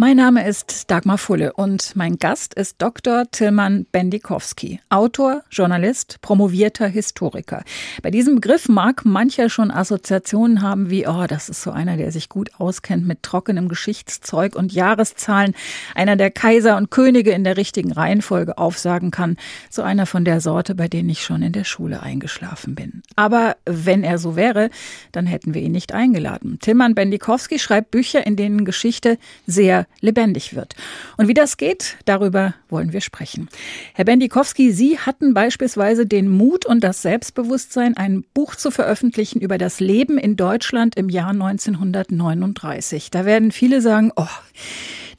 mein Name ist Dagmar Fulle und mein Gast ist Dr. Tillmann Bendikowski, Autor, Journalist, promovierter Historiker. Bei diesem Begriff mag mancher schon Assoziationen haben wie, oh, das ist so einer, der sich gut auskennt mit trockenem Geschichtszeug und Jahreszahlen, einer der Kaiser und Könige in der richtigen Reihenfolge aufsagen kann, so einer von der Sorte, bei denen ich schon in der Schule eingeschlafen bin. Aber wenn er so wäre, dann hätten wir ihn nicht eingeladen. Tillmann Bendikowski schreibt Bücher, in denen Geschichte sehr lebendig wird. Und wie das geht, darüber wollen wir sprechen. Herr Bendikowski, Sie hatten beispielsweise den Mut und das Selbstbewusstsein, ein Buch zu veröffentlichen über das Leben in Deutschland im Jahr 1939. Da werden viele sagen, oh,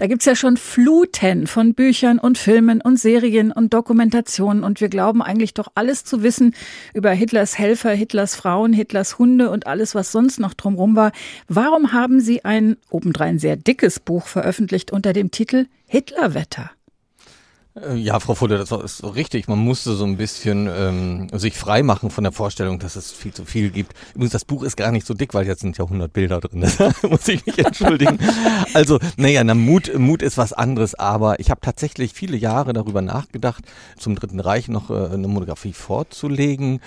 da gibt's ja schon Fluten von Büchern und Filmen und Serien und Dokumentationen und wir glauben eigentlich doch alles zu wissen über Hitlers Helfer, Hitlers Frauen, Hitlers Hunde und alles, was sonst noch drumherum war. Warum haben Sie ein obendrein sehr dickes Buch veröffentlicht unter dem Titel Hitlerwetter? Äh, ja, Frau Fuller, das ist so richtig. Man musste so ein bisschen ähm, sich frei machen von der Vorstellung, dass es viel zu viel gibt. Übrigens, das Buch ist gar nicht so dick, weil jetzt sind ja 100 Bilder drin. Das muss ich mich entschuldigen. Also, naja, na, Mut, Mut ist was anderes. Aber ich habe tatsächlich viele Jahre darüber nachgedacht, zum Dritten Reich noch äh, eine Monographie vorzulegen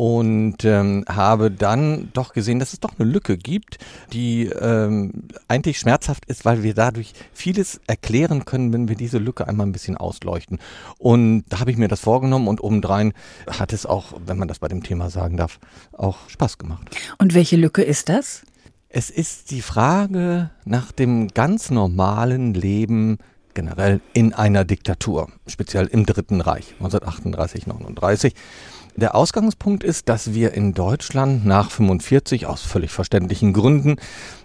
und ähm, habe dann doch gesehen, dass es doch eine Lücke gibt, die ähm, eigentlich schmerzhaft ist, weil wir dadurch vieles erklären können, wenn wir diese Lücke einmal ein bisschen ausleuchten. Und da habe ich mir das vorgenommen und obendrein hat es auch, wenn man das bei dem Thema sagen darf, auch Spaß gemacht. Und welche Lücke ist das? Es ist die Frage nach dem ganz normalen Leben generell in einer Diktatur, speziell im Dritten Reich, 1938, 39. Der Ausgangspunkt ist, dass wir in Deutschland nach 45 aus völlig verständlichen Gründen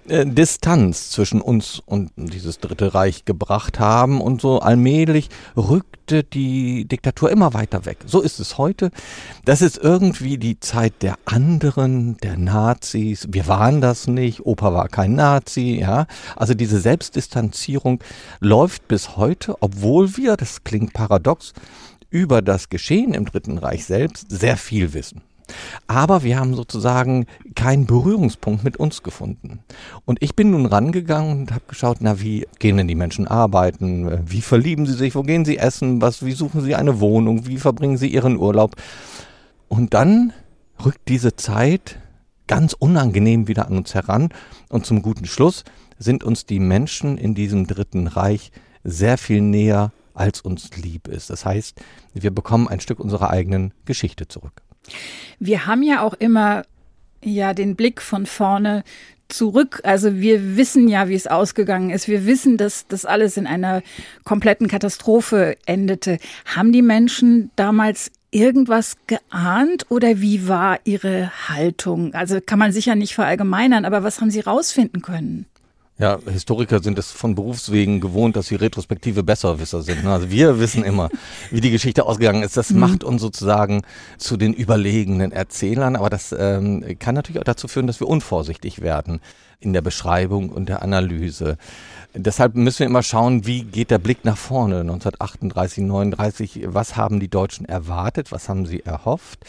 äh, Distanz zwischen uns und dieses Dritte Reich gebracht haben und so allmählich rückte die Diktatur immer weiter weg. So ist es heute. Das ist irgendwie die Zeit der anderen, der Nazis. Wir waren das nicht. Opa war kein Nazi, ja. Also diese Selbstdistanzierung läuft bis heute, obwohl wir, das klingt paradox, über das Geschehen im Dritten Reich selbst sehr viel wissen. Aber wir haben sozusagen keinen Berührungspunkt mit uns gefunden. Und ich bin nun rangegangen und habe geschaut, na, wie gehen denn die Menschen arbeiten? Wie verlieben sie sich? Wo gehen sie essen? Was, wie suchen sie eine Wohnung? Wie verbringen sie ihren Urlaub? Und dann rückt diese Zeit ganz unangenehm wieder an uns heran. Und zum guten Schluss sind uns die Menschen in diesem Dritten Reich sehr viel näher als uns lieb ist. Das heißt, wir bekommen ein Stück unserer eigenen Geschichte zurück. Wir haben ja auch immer ja den Blick von vorne zurück. Also wir wissen ja, wie es ausgegangen ist. Wir wissen, dass das alles in einer kompletten Katastrophe endete. Haben die Menschen damals irgendwas geahnt oder wie war ihre Haltung? Also kann man sicher nicht verallgemeinern, aber was haben sie rausfinden können? Ja, Historiker sind es von Berufswegen gewohnt, dass sie retrospektive Besserwisser sind. Ne? Also wir wissen immer, wie die Geschichte ausgegangen ist. Das mhm. macht uns sozusagen zu den überlegenen Erzählern, aber das ähm, kann natürlich auch dazu führen, dass wir unvorsichtig werden in der Beschreibung und der Analyse. Deshalb müssen wir immer schauen, wie geht der Blick nach vorne. 1938, 39, was haben die Deutschen erwartet, was haben sie erhofft?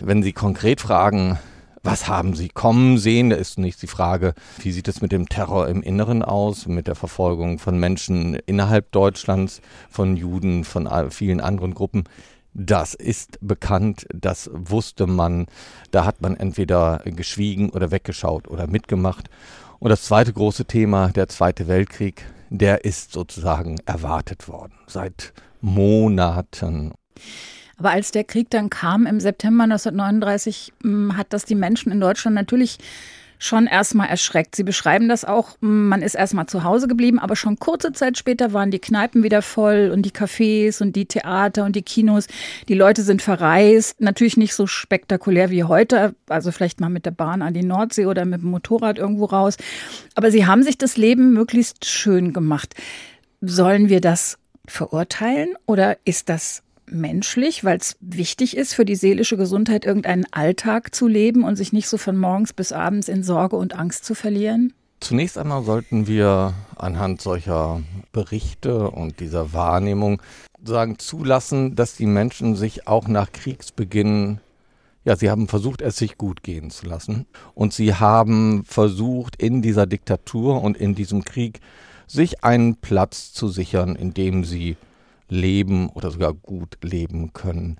Wenn Sie konkret fragen, was haben Sie kommen sehen? Da ist nicht die Frage, wie sieht es mit dem Terror im Inneren aus, mit der Verfolgung von Menschen innerhalb Deutschlands, von Juden, von vielen anderen Gruppen. Das ist bekannt, das wusste man. Da hat man entweder geschwiegen oder weggeschaut oder mitgemacht. Und das zweite große Thema, der Zweite Weltkrieg, der ist sozusagen erwartet worden seit Monaten. Aber als der Krieg dann kam im September 1939, hm, hat das die Menschen in Deutschland natürlich schon erstmal erschreckt. Sie beschreiben das auch, hm, man ist erstmal zu Hause geblieben, aber schon kurze Zeit später waren die Kneipen wieder voll und die Cafés und die Theater und die Kinos. Die Leute sind verreist, natürlich nicht so spektakulär wie heute, also vielleicht mal mit der Bahn an die Nordsee oder mit dem Motorrad irgendwo raus. Aber sie haben sich das Leben möglichst schön gemacht. Sollen wir das verurteilen oder ist das menschlich, weil es wichtig ist für die seelische Gesundheit, irgendeinen Alltag zu leben und sich nicht so von morgens bis abends in Sorge und Angst zu verlieren? Zunächst einmal sollten wir anhand solcher Berichte und dieser Wahrnehmung sagen zulassen, dass die Menschen sich auch nach Kriegsbeginn ja, sie haben versucht, es sich gut gehen zu lassen. Und sie haben versucht, in dieser Diktatur und in diesem Krieg sich einen Platz zu sichern, in dem sie leben oder sogar gut leben können.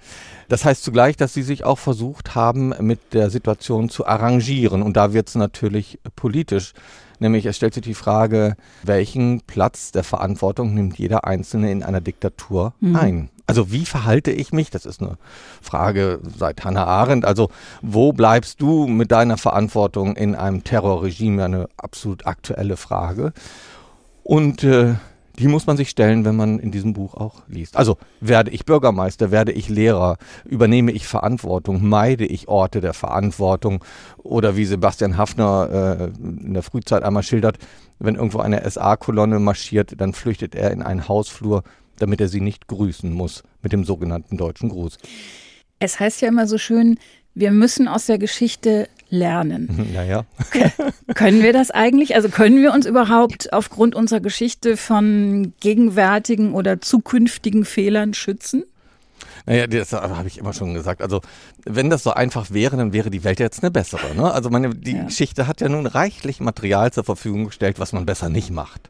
Das heißt zugleich, dass sie sich auch versucht haben, mit der Situation zu arrangieren. Und da wird es natürlich politisch. Nämlich es stellt sich die Frage, welchen Platz der Verantwortung nimmt jeder Einzelne in einer Diktatur mhm. ein? Also wie verhalte ich mich? Das ist eine Frage seit Hannah Arendt. Also wo bleibst du mit deiner Verantwortung in einem Terrorregime? Eine absolut aktuelle Frage. Und äh, die muss man sich stellen, wenn man in diesem Buch auch liest. Also werde ich Bürgermeister, werde ich Lehrer, übernehme ich Verantwortung, meide ich Orte der Verantwortung oder wie Sebastian Hafner äh, in der Frühzeit einmal schildert, wenn irgendwo eine SA-Kolonne marschiert, dann flüchtet er in einen Hausflur, damit er sie nicht grüßen muss mit dem sogenannten deutschen Gruß. Es heißt ja immer so schön, wir müssen aus der Geschichte lernen. Naja. können wir das eigentlich? Also können wir uns überhaupt aufgrund unserer Geschichte von gegenwärtigen oder zukünftigen Fehlern schützen? Naja, das habe ich immer schon gesagt. Also, wenn das so einfach wäre, dann wäre die Welt jetzt eine bessere. Ne? Also, meine, die ja. Geschichte hat ja nun reichlich Material zur Verfügung gestellt, was man besser nicht macht.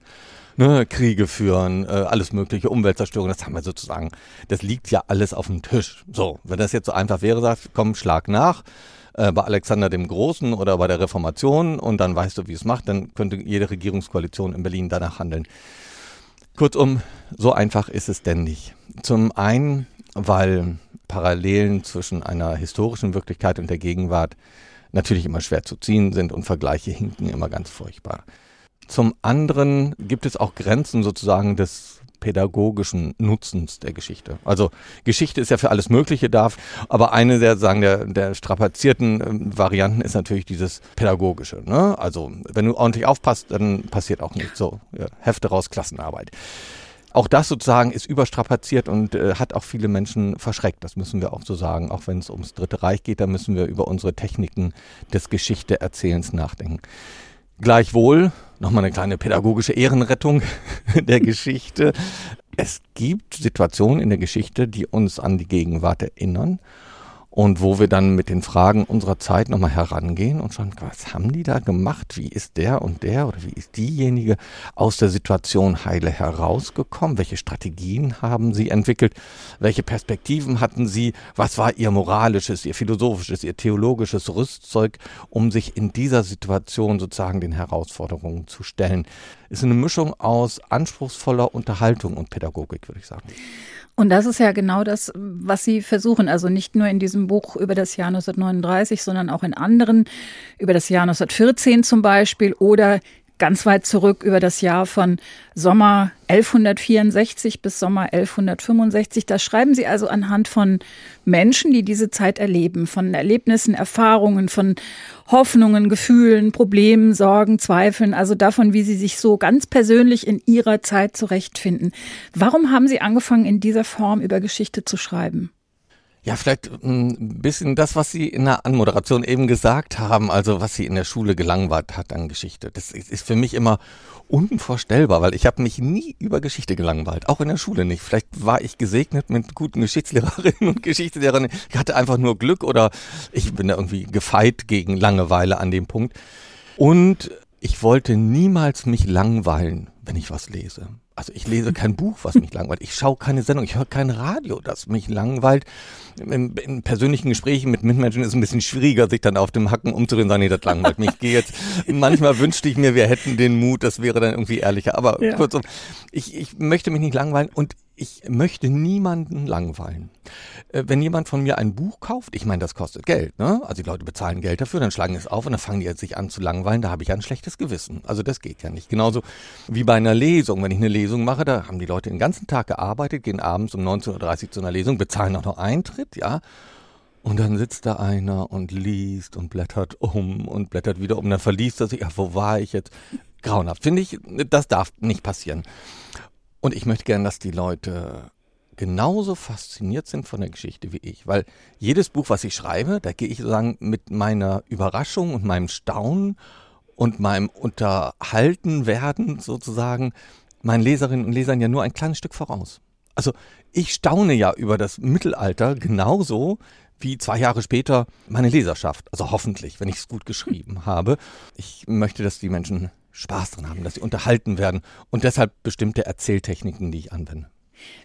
Ne, Kriege führen, äh, alles mögliche, Umweltzerstörung, das haben wir sozusagen, das liegt ja alles auf dem Tisch. So, wenn das jetzt so einfach wäre, sagt, komm, schlag nach, äh, bei Alexander dem Großen oder bei der Reformation und dann weißt du, wie es macht, dann könnte jede Regierungskoalition in Berlin danach handeln. Kurzum, so einfach ist es denn nicht. Zum einen, weil Parallelen zwischen einer historischen Wirklichkeit und der Gegenwart natürlich immer schwer zu ziehen sind und Vergleiche hinken immer ganz furchtbar. Zum anderen gibt es auch Grenzen sozusagen des pädagogischen Nutzens der Geschichte. Also Geschichte ist ja für alles Mögliche da, aber eine der sagen der, der strapazierten äh, Varianten ist natürlich dieses pädagogische. Ne? Also wenn du ordentlich aufpasst, dann passiert auch nichts. So ja, Hefte raus, Klassenarbeit. Auch das sozusagen ist überstrapaziert und äh, hat auch viele Menschen verschreckt. Das müssen wir auch so sagen. Auch wenn es ums Dritte Reich geht, da müssen wir über unsere Techniken des Geschichteerzählens nachdenken. Gleichwohl, nochmal eine kleine pädagogische Ehrenrettung der Geschichte. Es gibt Situationen in der Geschichte, die uns an die Gegenwart erinnern und wo wir dann mit den Fragen unserer Zeit nochmal herangehen und schauen, was haben die da gemacht? Wie ist der und der oder wie ist diejenige aus der Situation heile herausgekommen? Welche Strategien haben sie entwickelt? Welche Perspektiven hatten sie? Was war ihr moralisches, ihr philosophisches, ihr theologisches Rüstzeug, um sich in dieser Situation sozusagen den Herausforderungen zu stellen? Ist eine Mischung aus anspruchsvoller Unterhaltung und Pädagogik, würde ich sagen. Und das ist ja genau das, was Sie versuchen. Also nicht nur in diesem Buch über das Jahr 1939, sondern auch in anderen, über das Jahr 1914 zum Beispiel oder ganz weit zurück über das Jahr von Sommer 1164 bis Sommer 1165. Da schreiben Sie also anhand von Menschen, die diese Zeit erleben, von Erlebnissen, Erfahrungen, von Hoffnungen, Gefühlen, Problemen, Sorgen, Zweifeln, also davon, wie Sie sich so ganz persönlich in Ihrer Zeit zurechtfinden. Warum haben Sie angefangen, in dieser Form über Geschichte zu schreiben? Ja, vielleicht ein bisschen das, was Sie in der Anmoderation eben gesagt haben, also was Sie in der Schule gelangweilt hat an Geschichte. Das ist für mich immer unvorstellbar, weil ich habe mich nie über Geschichte gelangweilt, auch in der Schule nicht. Vielleicht war ich gesegnet mit guten Geschichtslehrerinnen und Geschichtslehrerinnen. Ich hatte einfach nur Glück oder ich bin da irgendwie gefeit gegen Langeweile an dem Punkt. Und ich wollte niemals mich langweilen, wenn ich was lese. Also ich lese kein Buch, was mich langweilt. Ich schaue keine Sendung, ich höre kein Radio, das mich langweilt. In, in, persönlichen Gesprächen mit Mitmenschen ist es ein bisschen schwieriger, sich dann auf dem Hacken umzudrehen und sagen, nee, das langweilt mich. Ich gehe jetzt, manchmal wünschte ich mir, wir hätten den Mut, das wäre dann irgendwie ehrlicher. Aber ja. kurzum, ich, ich möchte mich nicht langweilen und ich möchte niemanden langweilen. Äh, wenn jemand von mir ein Buch kauft, ich meine, das kostet Geld, ne? Also die Leute bezahlen Geld dafür, dann schlagen es auf und dann fangen die jetzt sich an zu langweilen, da habe ich ein schlechtes Gewissen. Also das geht ja nicht. Genauso wie bei einer Lesung. Wenn ich eine Lesung mache, da haben die Leute den ganzen Tag gearbeitet, gehen abends um 19.30 Uhr zu einer Lesung, bezahlen auch noch Eintritt, ja. Und dann sitzt da einer und liest und blättert um und blättert wieder um. Dann verliest er sich, ja, wo war ich jetzt? Grauenhaft. Finde ich, das darf nicht passieren. Und ich möchte gerne, dass die Leute genauso fasziniert sind von der Geschichte wie ich. Weil jedes Buch, was ich schreibe, da gehe ich sozusagen mit meiner Überraschung und meinem Staunen und meinem Unterhaltenwerden sozusagen meinen Leserinnen und Lesern ja nur ein kleines Stück voraus. Also ich staune ja über das Mittelalter genauso wie zwei Jahre später meine Leserschaft. Also hoffentlich, wenn ich es gut geschrieben habe. Ich möchte, dass die Menschen Spaß dran haben, dass sie unterhalten werden und deshalb bestimmte Erzähltechniken, die ich anwende.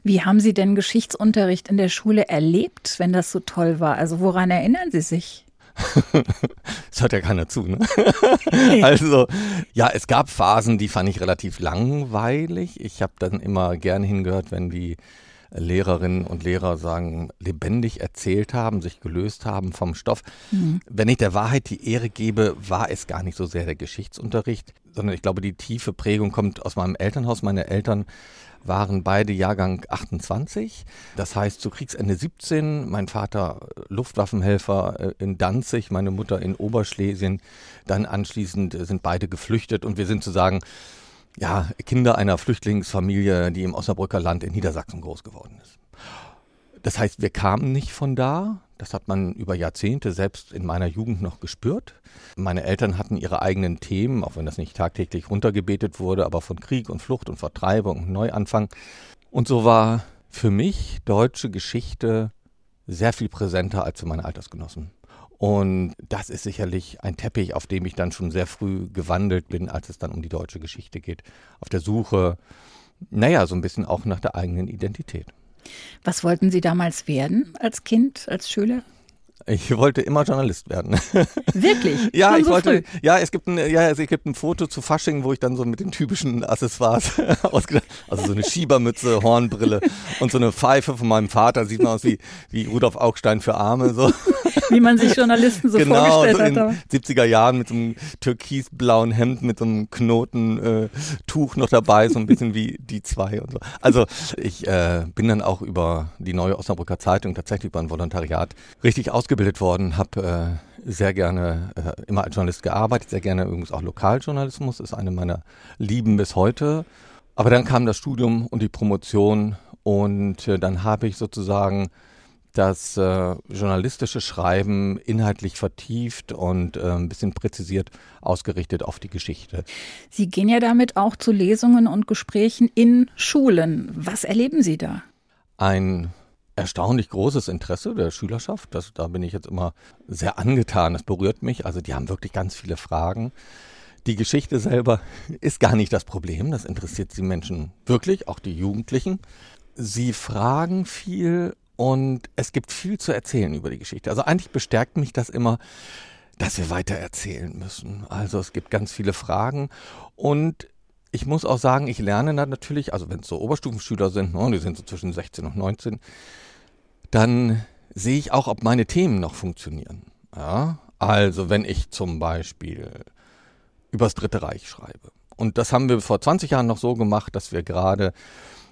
Wie haben Sie denn Geschichtsunterricht in der Schule erlebt, wenn das so toll war? Also woran erinnern Sie sich? das hört ja keiner zu, ne? also, ja, es gab Phasen, die fand ich relativ langweilig. Ich habe dann immer gern hingehört, wenn die Lehrerinnen und Lehrer sagen, lebendig erzählt haben, sich gelöst haben vom Stoff. Mhm. Wenn ich der Wahrheit die Ehre gebe, war es gar nicht so sehr der Geschichtsunterricht, sondern ich glaube, die tiefe Prägung kommt aus meinem Elternhaus. Meine Eltern waren beide Jahrgang 28. Das heißt zu Kriegsende 17. Mein Vater äh, Luftwaffenhelfer äh, in Danzig, meine Mutter in Oberschlesien. Dann anschließend äh, sind beide geflüchtet und wir sind sozusagen ja, Kinder einer Flüchtlingsfamilie, die im Osnabrücker Land in Niedersachsen groß geworden ist. Das heißt, wir kamen nicht von da. Das hat man über Jahrzehnte selbst in meiner Jugend noch gespürt. Meine Eltern hatten ihre eigenen Themen, auch wenn das nicht tagtäglich runtergebetet wurde, aber von Krieg und Flucht und Vertreibung und Neuanfang. Und so war für mich deutsche Geschichte sehr viel präsenter als für meine Altersgenossen. Und das ist sicherlich ein Teppich, auf dem ich dann schon sehr früh gewandelt bin, als es dann um die deutsche Geschichte geht. Auf der Suche, naja, so ein bisschen auch nach der eigenen Identität. Was wollten Sie damals werden als Kind, als Schüler? Ich wollte immer Journalist werden. Wirklich? ja, Schon ich so wollte. Früh? Ja, es gibt ein, ja, es gibt ein Foto zu Fasching, wo ich dann so mit den typischen Accessoires ausgedacht, also so eine Schiebermütze, Hornbrille und so eine Pfeife von meinem Vater sieht man aus wie wie Rudolf Augstein für Arme so. Wie man sich Journalisten so genau, vorgestellt so hat. in 70er Jahren mit so einem türkisblauen Hemd mit so einem Knoten äh, noch dabei, so ein bisschen wie die zwei und so. Also ich äh, bin dann auch über die neue Osnabrücker Zeitung tatsächlich über ein Volontariat richtig ausgebildet worden, habe äh, sehr gerne äh, immer als Journalist gearbeitet, sehr gerne übrigens auch Lokaljournalismus, ist eine meiner Lieben bis heute. Aber dann kam das Studium und die Promotion und äh, dann habe ich sozusagen das äh, journalistische Schreiben inhaltlich vertieft und äh, ein bisschen präzisiert ausgerichtet auf die Geschichte. Sie gehen ja damit auch zu Lesungen und Gesprächen in Schulen. Was erleben Sie da? Ein erstaunlich großes Interesse der Schülerschaft. Das, da bin ich jetzt immer sehr angetan. Das berührt mich. Also die haben wirklich ganz viele Fragen. Die Geschichte selber ist gar nicht das Problem. Das interessiert die Menschen wirklich, auch die Jugendlichen. Sie fragen viel und es gibt viel zu erzählen über die Geschichte. Also eigentlich bestärkt mich das immer, dass wir weiter erzählen müssen. Also es gibt ganz viele Fragen und ich muss auch sagen, ich lerne dann natürlich, also wenn es so Oberstufenschüler sind, ne, die sind so zwischen 16 und 19, dann sehe ich auch, ob meine Themen noch funktionieren. Ja? Also wenn ich zum Beispiel übers Dritte Reich schreibe. Und das haben wir vor 20 Jahren noch so gemacht, dass wir gerade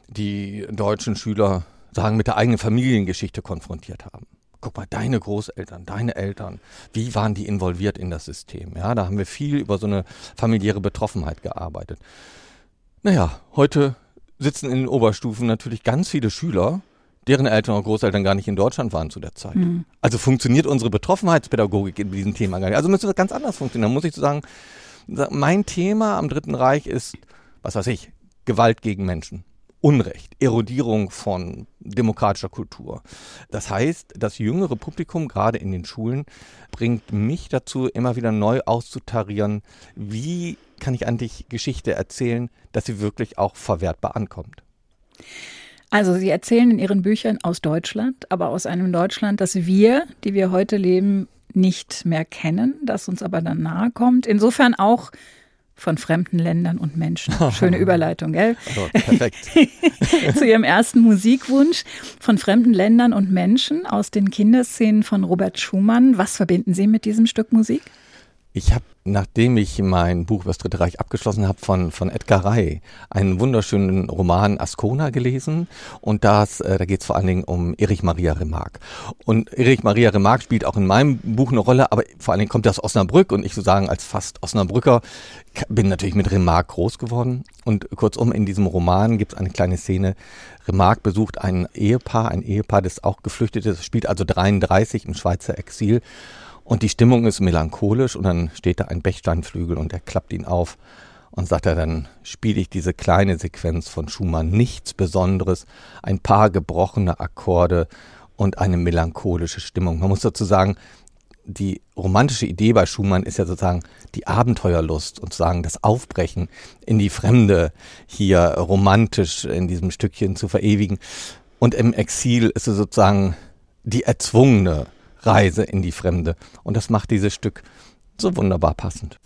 die deutschen Schüler sagen mit der eigenen Familiengeschichte konfrontiert haben. Guck mal, deine Großeltern, deine Eltern, wie waren die involviert in das System? Ja, da haben wir viel über so eine familiäre Betroffenheit gearbeitet. Naja, heute sitzen in den Oberstufen natürlich ganz viele Schüler, deren Eltern und Großeltern gar nicht in Deutschland waren zu der Zeit. Mhm. Also funktioniert unsere Betroffenheitspädagogik in diesem Thema gar nicht. Also müsste das ganz anders funktionieren. Da muss ich so sagen, mein Thema am Dritten Reich ist, was weiß ich, Gewalt gegen Menschen. Unrecht, Erodierung von demokratischer Kultur. Das heißt, das jüngere Publikum, gerade in den Schulen, bringt mich dazu, immer wieder neu auszutarieren, wie kann ich eigentlich Geschichte erzählen, dass sie wirklich auch verwertbar ankommt. Also Sie erzählen in Ihren Büchern aus Deutschland, aber aus einem Deutschland, das wir, die wir heute leben, nicht mehr kennen, das uns aber dann nahe kommt. Insofern auch von fremden Ländern und Menschen. Schöne Überleitung, gell? Also, perfekt. Zu Ihrem ersten Musikwunsch von fremden Ländern und Menschen aus den Kinderszenen von Robert Schumann. Was verbinden Sie mit diesem Stück Musik? Ich habe, nachdem ich mein Buch über das Dritte Reich abgeschlossen habe, von, von Edgar Ray einen wunderschönen Roman Ascona gelesen. Und das, äh, da geht es vor allen Dingen um Erich Maria Remarque. Und Erich Maria Remarque spielt auch in meinem Buch eine Rolle, aber vor allen Dingen kommt er aus Osnabrück und ich sozusagen als fast Osnabrücker bin natürlich mit Remarque groß geworden. Und kurzum, in diesem Roman gibt es eine kleine Szene. Remarque besucht ein Ehepaar, ein Ehepaar, das auch geflüchtet ist, spielt also 33 im Schweizer Exil Und die Stimmung ist melancholisch und dann steht da ein Bechsteinflügel und er klappt ihn auf und sagt er, dann spiele ich diese kleine Sequenz von Schumann, nichts Besonderes, ein paar gebrochene Akkorde und eine melancholische Stimmung. Man muss dazu sagen, die romantische Idee bei Schumann ist ja sozusagen die Abenteuerlust und sozusagen das Aufbrechen in die Fremde hier romantisch in diesem Stückchen zu verewigen. Und im Exil ist es sozusagen die erzwungene Reise in die Fremde. Und das macht dieses Stück so wunderbar passend.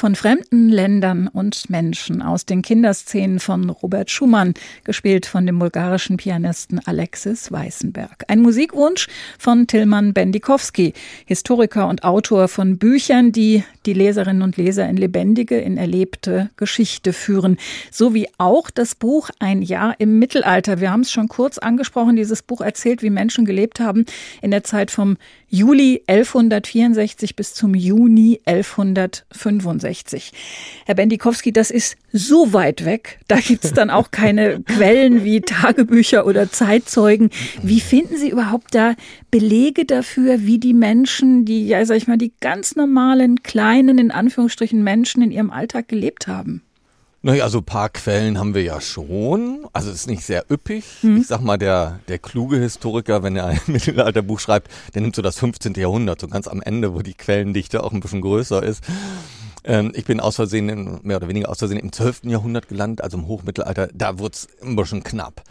Von fremden Ländern und Menschen aus den Kinderszenen von Robert Schumann, gespielt von dem bulgarischen Pianisten Alexis Weißenberg. Ein Musikwunsch von Tilman Bendikowski, Historiker und Autor von Büchern, die die Leserinnen und Leser in lebendige, in erlebte Geschichte führen. So wie auch das Buch Ein Jahr im Mittelalter. Wir haben es schon kurz angesprochen. Dieses Buch erzählt, wie Menschen gelebt haben in der Zeit vom Juli 1164 bis zum Juni 1165. Herr Bendikowski, das ist so weit weg. Da gibt es dann auch keine Quellen wie Tagebücher oder Zeitzeugen. Wie finden Sie überhaupt da Belege dafür, wie die Menschen, die, ja, sag ich mal, die ganz normalen, kleinen, in Anführungsstrichen Menschen in ihrem Alltag gelebt haben? Naja, also ein paar Quellen haben wir ja schon. Also es ist nicht sehr üppig. Hm. Ich sag mal, der, der kluge Historiker, wenn er ein Mittelalterbuch schreibt, der nimmt so das 15. Jahrhundert, so ganz am Ende, wo die Quellendichte auch ein bisschen größer ist. Ähm, ich bin aus Versehen, mehr oder weniger aus Versehen im 12. Jahrhundert gelandet, also im Hochmittelalter. Da wurde es ein bisschen knapp.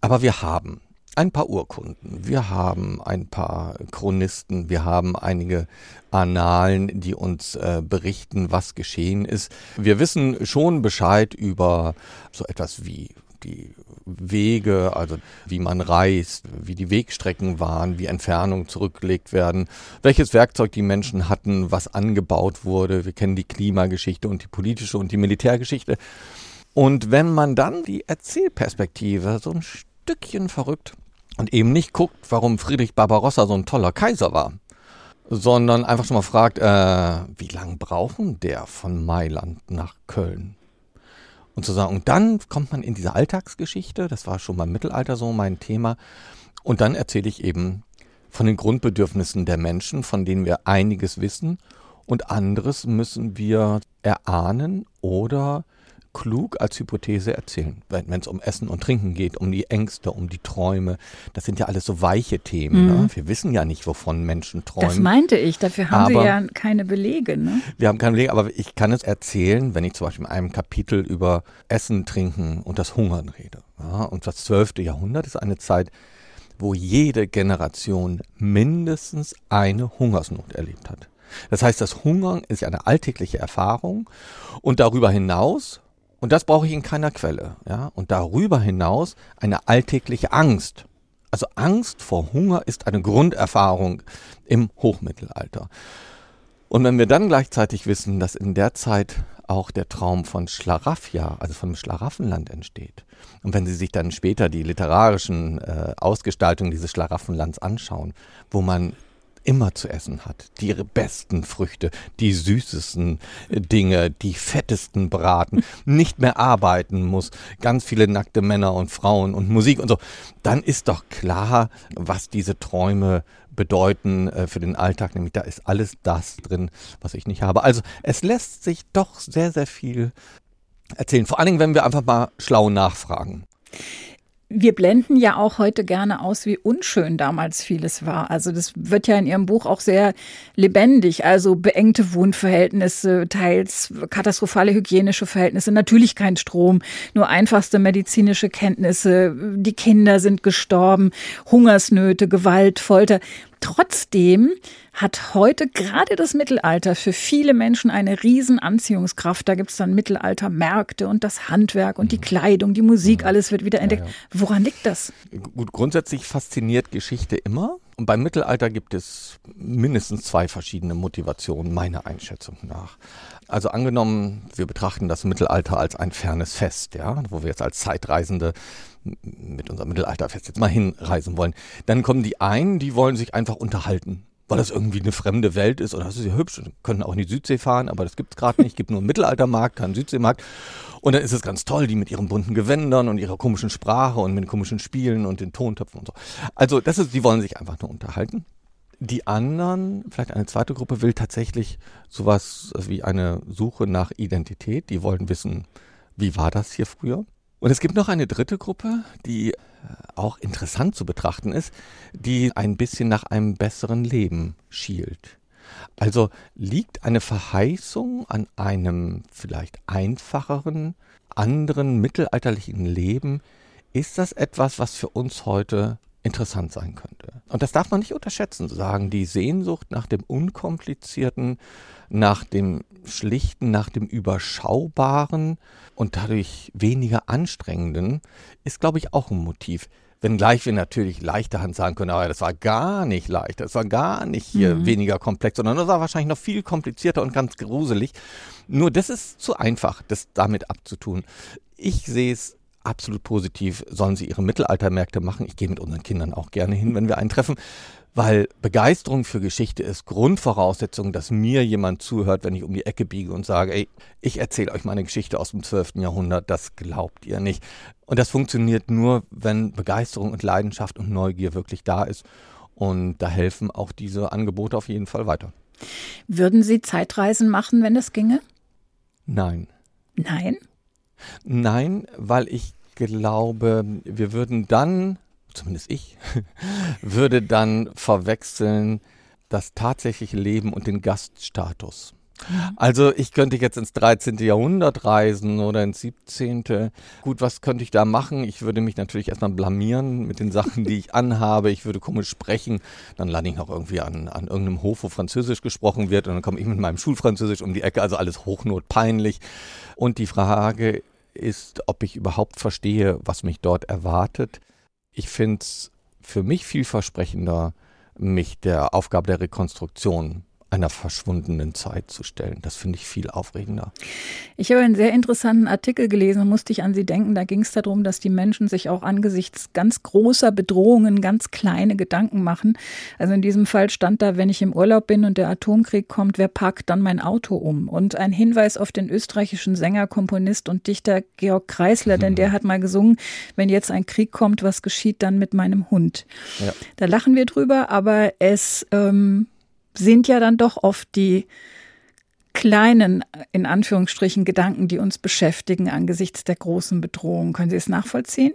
Aber wir haben ein paar Urkunden, wir haben ein paar Chronisten, wir haben einige Annalen, die uns äh, berichten, was geschehen ist. Wir wissen schon Bescheid über so etwas wie die Wege, also wie man reist, wie die Wegstrecken waren, wie Entfernungen zurückgelegt werden, welches Werkzeug die Menschen hatten, was angebaut wurde. Wir kennen die Klimageschichte und die politische und die Militärgeschichte. Und wenn man dann die Erzählperspektive so ein Stückchen verrückt und eben nicht guckt, warum Friedrich Barbarossa so ein toller Kaiser war, sondern einfach schon mal fragt, äh, wie lange brauchen der von Mailand nach Köln? Und zu sagen, und dann kommt man in diese Alltagsgeschichte, das war schon beim Mittelalter so mein Thema, und dann erzähle ich eben von den Grundbedürfnissen der Menschen, von denen wir einiges wissen, und anderes müssen wir erahnen oder klug als Hypothese erzählen, wenn es um Essen und Trinken geht, um die Ängste, um die Träume. Das sind ja alles so weiche Themen. Mhm. Ne? Wir wissen ja nicht, wovon Menschen träumen. Das meinte ich, dafür haben aber, Sie ja keine Belege. Ne? Wir haben keine Belege, aber ich kann es erzählen, wenn ich zum Beispiel in einem Kapitel über Essen, Trinken und das Hungern rede. Ja? Und das 12. Jahrhundert ist eine Zeit, wo jede Generation mindestens eine Hungersnot erlebt hat. Das heißt, das Hungern ist ja eine alltägliche Erfahrung und darüber hinaus, und das brauche ich in keiner Quelle, ja, und darüber hinaus eine alltägliche Angst. Also Angst vor Hunger ist eine Grunderfahrung im Hochmittelalter. Und wenn wir dann gleichzeitig wissen, dass in der Zeit auch der Traum von Schlaraffia, also von Schlaraffenland entsteht. Und wenn Sie sich dann später die literarischen äh, Ausgestaltungen dieses Schlaraffenlands anschauen, wo man immer zu essen hat. Die besten Früchte, die süßesten äh, Dinge, die fettesten Braten, nicht mehr arbeiten muss, ganz viele nackte Männer und Frauen und Musik und so. Dann ist doch klar, was diese Träume bedeuten äh, für den Alltag, nämlich da ist alles das drin, was ich nicht habe. Also es lässt sich doch sehr, sehr viel erzählen. Vor allen Dingen, wenn wir einfach mal schlau nachfragen. Wir blenden ja auch heute gerne aus, wie unschön damals vieles war. Also das wird ja in Ihrem Buch auch sehr lebendig. Also beengte Wohnverhältnisse, teils katastrophale hygienische Verhältnisse, natürlich kein Strom, nur einfachste medizinische Kenntnisse. Die Kinder sind gestorben, Hungersnöte, Gewalt, Folter. Trotzdem hat heute gerade das Mittelalter für viele Menschen eine riesen Anziehungskraft. Da gibt es dann Mittelaltermärkte und das Handwerk und die mhm. Kleidung, die Musik, mhm. alles wird wieder entdeckt. Woran liegt das? Gut, grundsätzlich fasziniert Geschichte immer. Und beim Mittelalter gibt es mindestens zwei verschiedene Motivationen, meiner Einschätzung nach. Also angenommen, wir betrachten das Mittelalter als ein fernes Fest, ja, wo wir jetzt als Zeitreisende mit unserem Mittelalterfest jetzt mal hinreisen wollen. Dann kommen die einen, die wollen sich einfach unterhalten, weil das irgendwie eine fremde Welt ist oder das ist ja hübsch und können auch in die Südsee fahren, aber das gibt es gerade nicht. Gibt nur einen Mittelaltermarkt, keinen Südseemarkt. Und dann ist es ganz toll, die mit ihren bunten Gewändern und ihrer komischen Sprache und mit den komischen Spielen und den Tontöpfen und so. Also das ist, die wollen sich einfach nur unterhalten. Die anderen, vielleicht eine zweite Gruppe, will tatsächlich sowas wie eine Suche nach Identität. Die wollen wissen, wie war das hier früher? Und es gibt noch eine dritte Gruppe, die äh, auch interessant zu betrachten ist, die ein bisschen nach einem besseren Leben schielt. Also liegt eine Verheißung an einem vielleicht einfacheren, anderen mittelalterlichen Leben, ist das etwas, was für uns heute interessant sein könnte. Und das darf man nicht unterschätzen, sagen, die Sehnsucht nach dem Unkomplizierten, nach dem Schlichten, nach dem Überschaubaren und dadurch weniger Anstrengenden ist, glaube ich, auch ein Motiv. Wenngleich wir natürlich leichter Hand sagen können, aber das war gar nicht leicht, das war gar nicht hier mhm. weniger komplex, sondern das war wahrscheinlich noch viel komplizierter und ganz gruselig. Nur das ist zu einfach, das damit abzutun. Ich sehe es absolut positiv, sollen sie ihre Mittelaltermärkte machen. Ich gehe mit unseren Kindern auch gerne hin, wenn wir einen treffen, weil Begeisterung für Geschichte ist Grundvoraussetzung, dass mir jemand zuhört, wenn ich um die Ecke biege und sage, ey, ich erzähle euch meine Geschichte aus dem 12. Jahrhundert, das glaubt ihr nicht. Und das funktioniert nur, wenn Begeisterung und Leidenschaft und Neugier wirklich da ist. Und da helfen auch diese Angebote auf jeden Fall weiter. Würden Sie Zeitreisen machen, wenn es ginge? Nein. Nein? Nein, weil ich glaube, wir würden dann, zumindest ich, würde dann verwechseln das tatsächliche Leben und den Gaststatus. Mhm. Also ich könnte jetzt ins 13. Jahrhundert reisen oder ins 17. Gut, was könnte ich da machen? Ich würde mich natürlich erstmal blamieren mit den Sachen, die ich anhabe. Ich würde komisch sprechen. Dann lande ich noch irgendwie an, an irgendeinem Hof, wo Französisch gesprochen wird. Und dann komme ich mit meinem Schulfranzösisch um die Ecke. Also alles hochnotpeinlich. Und die Frage ist, ob ich überhaupt verstehe, was mich dort erwartet. Ich finde es für mich vielversprechender, mich der Aufgabe der Rekonstruktion einer verschwundenen Zeit zu stellen. Das finde ich viel aufregender. Ich habe einen sehr interessanten Artikel gelesen, musste ich an Sie denken. Da ging es darum, dass die Menschen sich auch angesichts ganz großer Bedrohungen ganz kleine Gedanken machen. Also in diesem Fall stand da, wenn ich im Urlaub bin und der Atomkrieg kommt, wer parkt dann mein Auto um? Und ein Hinweis auf den österreichischen Sänger, Komponist und Dichter Georg Kreisler, hm. denn der hat mal gesungen, wenn jetzt ein Krieg kommt, was geschieht dann mit meinem Hund? Ja. Da lachen wir drüber, aber es ähm, sind ja dann doch oft die kleinen, in Anführungsstrichen, Gedanken, die uns beschäftigen angesichts der großen Bedrohung. Können Sie es nachvollziehen?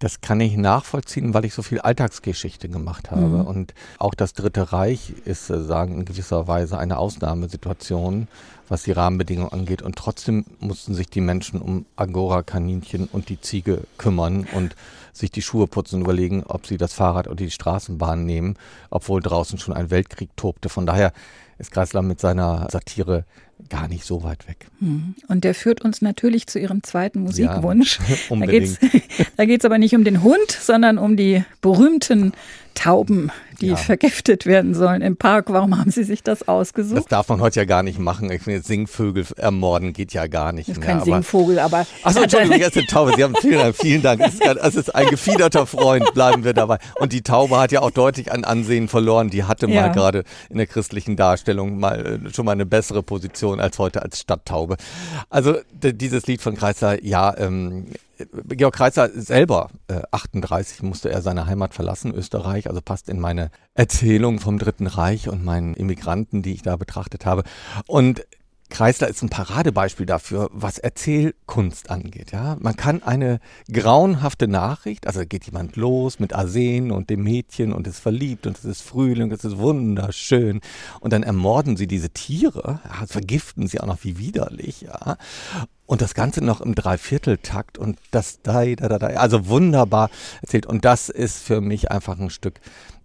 Das kann ich nachvollziehen, weil ich so viel Alltagsgeschichte gemacht habe. Mhm. Und auch das Dritte Reich ist, äh, sagen, in gewisser Weise eine Ausnahmesituation, was die Rahmenbedingungen angeht. Und trotzdem mussten sich die Menschen um Angora-Kaninchen und die Ziege kümmern und sich die Schuhe putzen und überlegen, ob sie das Fahrrad oder die Straßenbahn nehmen, obwohl draußen schon ein Weltkrieg tobte. Von daher ist Kreisler mit seiner Satire gar nicht so weit weg. Hm. Und der führt uns natürlich zu Ihrem zweiten Musikwunsch. Ja, unbedingt. Da geht es aber nicht um den Hund, sondern um die berühmten Tauben, die ja. vergiftet werden sollen im Park. Warum haben Sie sich das ausgesucht? Das darf man heute ja gar nicht machen. Ich finde, Singvögel ermorden geht ja gar nicht das ist mehr. kein Singvogel, aber. Achso, Entschuldigung, jetzt eine Taube. Sie haben vielen Dank, vielen Dank. Es ist, es ist ein gefiederter Freund, bleiben wir dabei. Und die Taube hat ja auch deutlich an Ansehen verloren. Die hatte mal ja. gerade in der christlichen Darstellung mal äh, schon mal eine bessere Position als heute als Stadttaube. Also dieses Lied von Kreiser, ja, ähm, Georg Kreitzer selber, äh, 38, musste er seine Heimat verlassen, Österreich, also passt in meine Erzählung vom Dritten Reich und meinen Immigranten, die ich da betrachtet habe. Und Kreisler ist ein Paradebeispiel dafür, was Erzählkunst angeht. Ja, man kann eine grauenhafte Nachricht, also geht jemand los mit Arsen und dem Mädchen und ist verliebt und es ist Frühling, es ist wunderschön und dann ermorden sie diese Tiere, ja, vergiften sie auch noch wie widerlich, ja. Und das Ganze noch im Dreivierteltakt und das da, da, da, da, also wunderbar erzählt. Und das ist für mich einfach ein Stück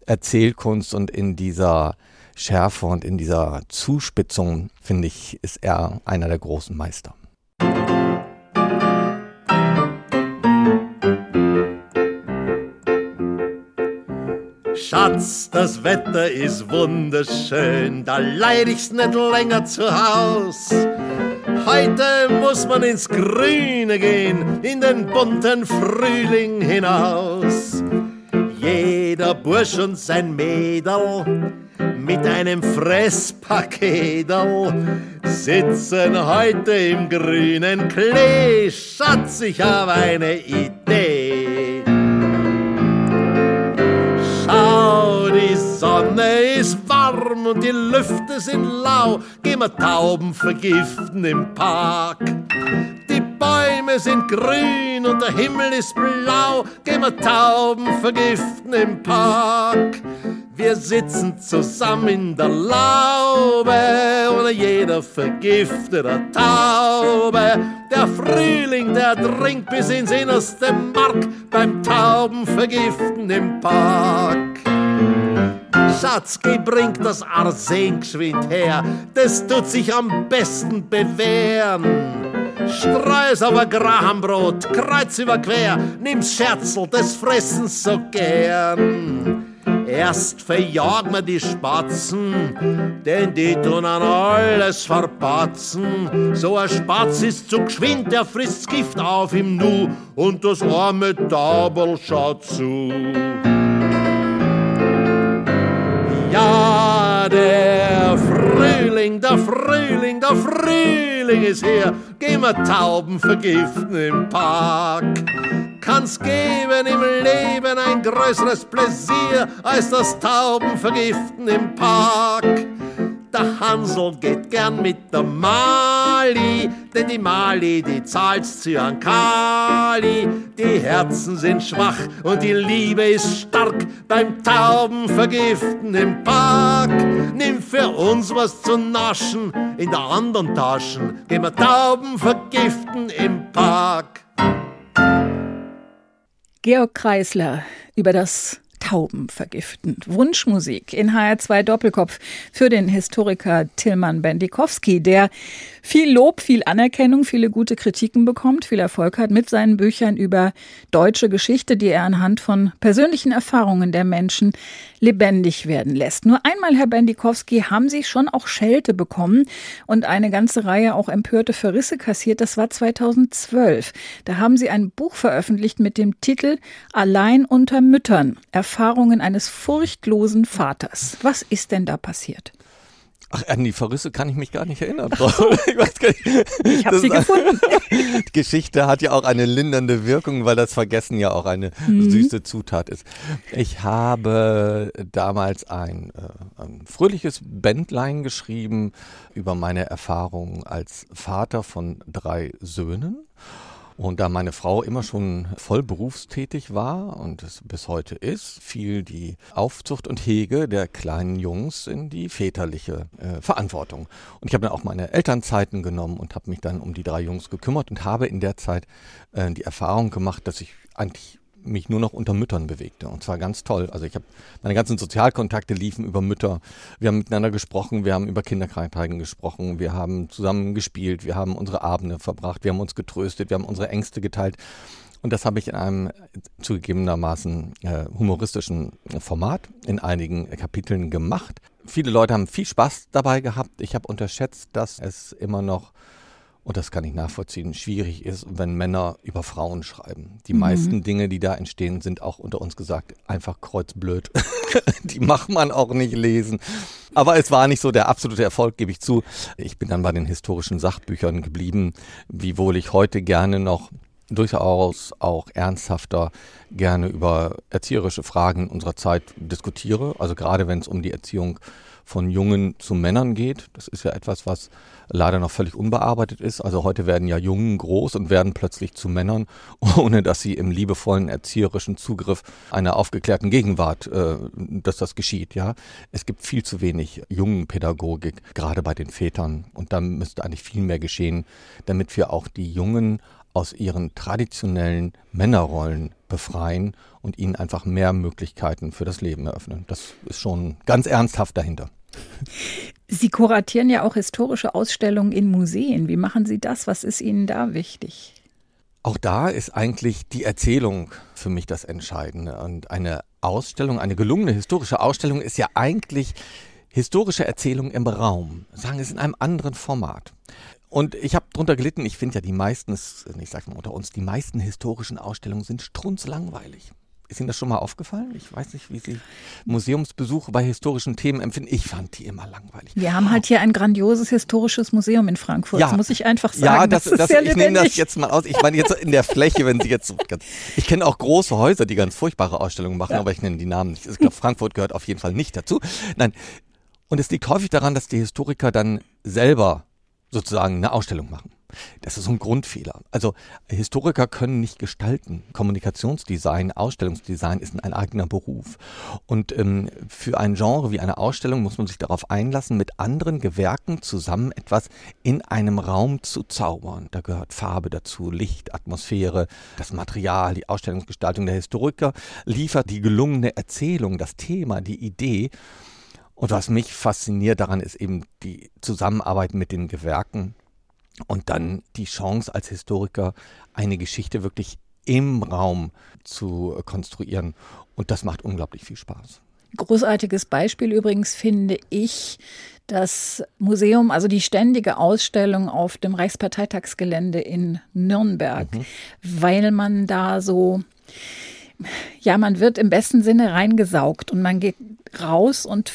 Erzählkunst und in dieser Schärfe und in dieser Zuspitzung, finde ich, ist er einer der großen Meister. Schatz, das Wetter ist wunderschön, da leid ich's nicht länger zu Haus. Heute muss man ins Grüne gehen, in den bunten Frühling hinaus. Jeder Bursch und sein Mädel mit einem Fresspaketel sitzen heute im grünen Klee. Schatz, ich habe eine Idee. Schau, die Sonne ist warm und die Lüfte sind lau. Gehen wir Tauben vergiften im Park. Bäume sind grün und der Himmel ist blau. Gehen wir Tauben vergiften im Park. Wir sitzen zusammen in der Laube ohne jeder vergiftete Taube. Der Frühling, der dringt bis ins innerste Mark beim Taubenvergiften im Park. Schatz, geh, bring das Arsen geschwind her, das tut sich am besten bewähren. Streus ein Grahambrot, kreuz über quer, nimm's Scherzel, das fressen so gern. Erst verjagen wir die Spatzen, denn die tun an alles verpatzen. So ein Spatz ist zu geschwind, der frisst Gift auf im Nu und das arme Taubel schaut zu. Ja, der Frühling, der Frühling, der Frühling ist hier. Gehen wir Tauben vergiften im Park kann's geben im Leben ein größeres Pläsier als das Taubenvergiften im Park. Der Hansel geht gern mit der Mali, denn die Mali, die zahlt's zu an Kali. Die Herzen sind schwach und die Liebe ist stark beim Taubenvergiften im Park. Nimm für uns was zu naschen in der anderen Taschen, gehen wir Tauben vergiften im Park. Georg Kreisler über das Tauben vergiften. Wunschmusik in HR2 Doppelkopf für den Historiker Tilman Bendikowski, der viel Lob, viel Anerkennung, viele gute Kritiken bekommt, viel Erfolg hat mit seinen Büchern über deutsche Geschichte, die er anhand von persönlichen Erfahrungen der Menschen lebendig werden lässt. Nur einmal, Herr Bendikowski, haben Sie schon auch Schelte bekommen und eine ganze Reihe auch empörte Verrisse kassiert. Das war 2012. Da haben Sie ein Buch veröffentlicht mit dem Titel Allein unter Müttern. Erfahrungen eines furchtlosen Vaters. Was ist denn da passiert? Ach, an die Verrisse kann ich mich gar nicht erinnern. ich weiß gar nicht. Ich habe sie gefunden. Geschichte hat ja auch eine lindernde Wirkung, weil das Vergessen ja auch eine mhm. süße Zutat ist. Ich habe damals ein, äh, ein fröhliches Bändlein geschrieben über meine Erfahrungen als Vater von drei Söhnen. Und da meine Frau immer schon voll berufstätig war und es bis heute ist, fiel die Aufzucht und Hege der kleinen Jungs in die väterliche äh, Verantwortung. Und ich habe dann auch meine Elternzeiten genommen und habe mich dann um die drei Jungs gekümmert und habe in der Zeit äh, die Erfahrung gemacht, dass ich eigentlich mich nur noch unter Müttern bewegte. Und zwar ganz toll. Also ich habe meine ganzen Sozialkontakte liefen über Mütter. Wir haben miteinander gesprochen, wir haben über Kinderkrankheiten gesprochen, wir haben zusammen gespielt, wir haben unsere Abende verbracht, wir haben uns getröstet, wir haben unsere Ängste geteilt. Und das habe ich in einem zugegebenermaßen äh, humoristischen Format in einigen Kapiteln gemacht. Viele Leute haben viel Spaß dabei gehabt. Ich habe unterschätzt, dass es immer noch und das kann ich nachvollziehen, schwierig ist, wenn Männer über Frauen schreiben. Die mhm. meisten Dinge, die da entstehen, sind auch unter uns gesagt einfach kreuzblöd. die macht man auch nicht lesen. Aber es war nicht so der absolute Erfolg, gebe ich zu. Ich bin dann bei den historischen Sachbüchern geblieben, wiewohl ich heute gerne noch durchaus auch ernsthafter gerne über erzieherische Fragen unserer Zeit diskutiere. Also gerade wenn es um die Erziehung von Jungen zu Männern geht. Das ist ja etwas, was leider noch völlig unbearbeitet ist. Also heute werden ja Jungen groß und werden plötzlich zu Männern, ohne dass sie im liebevollen erzieherischen Zugriff einer aufgeklärten Gegenwart, äh, dass das geschieht. Ja, es gibt viel zu wenig Jungenpädagogik, gerade bei den Vätern. Und da müsste eigentlich viel mehr geschehen, damit wir auch die Jungen aus ihren traditionellen Männerrollen befreien und ihnen einfach mehr Möglichkeiten für das Leben eröffnen. Das ist schon ganz ernsthaft dahinter. Sie kuratieren ja auch historische Ausstellungen in Museen. Wie machen Sie das? Was ist Ihnen da wichtig? Auch da ist eigentlich die Erzählung für mich das Entscheidende. Und eine Ausstellung, eine gelungene historische Ausstellung ist ja eigentlich historische Erzählung im Raum. Sagen es in einem anderen Format. Und ich habe drunter gelitten, ich finde ja die meisten, ich sage mal unter uns, die meisten historischen Ausstellungen sind strunzlangweilig. Ist Ihnen das schon mal aufgefallen? Ich weiß nicht, wie Sie Museumsbesuche bei historischen Themen empfinden. Ich fand die immer langweilig. Wir haben halt hier ein grandioses historisches Museum in Frankfurt. Ja, das muss ich einfach sagen. Ja, das, das, das ich nehme das jetzt mal aus. Ich meine jetzt in der Fläche, wenn Sie jetzt. Ich kenne auch große Häuser, die ganz furchtbare Ausstellungen machen, ja. aber ich nenne die Namen nicht. Ich glaube, Frankfurt gehört auf jeden Fall nicht dazu. Nein. Und es liegt häufig daran, dass die Historiker dann selber sozusagen eine Ausstellung machen. Das ist ein Grundfehler. Also Historiker können nicht gestalten. Kommunikationsdesign, Ausstellungsdesign ist ein eigener Beruf. Und ähm, für ein Genre wie eine Ausstellung muss man sich darauf einlassen, mit anderen Gewerken zusammen etwas in einem Raum zu zaubern. Da gehört Farbe dazu, Licht, Atmosphäre, das Material, die Ausstellungsgestaltung. Der Historiker liefert die gelungene Erzählung, das Thema, die Idee. Und was mich fasziniert daran ist eben die Zusammenarbeit mit den Gewerken und dann die Chance als Historiker eine Geschichte wirklich im Raum zu konstruieren. Und das macht unglaublich viel Spaß. Großartiges Beispiel übrigens finde ich das Museum, also die ständige Ausstellung auf dem Reichsparteitagsgelände in Nürnberg, mhm. weil man da so, ja, man wird im besten Sinne reingesaugt und man geht raus und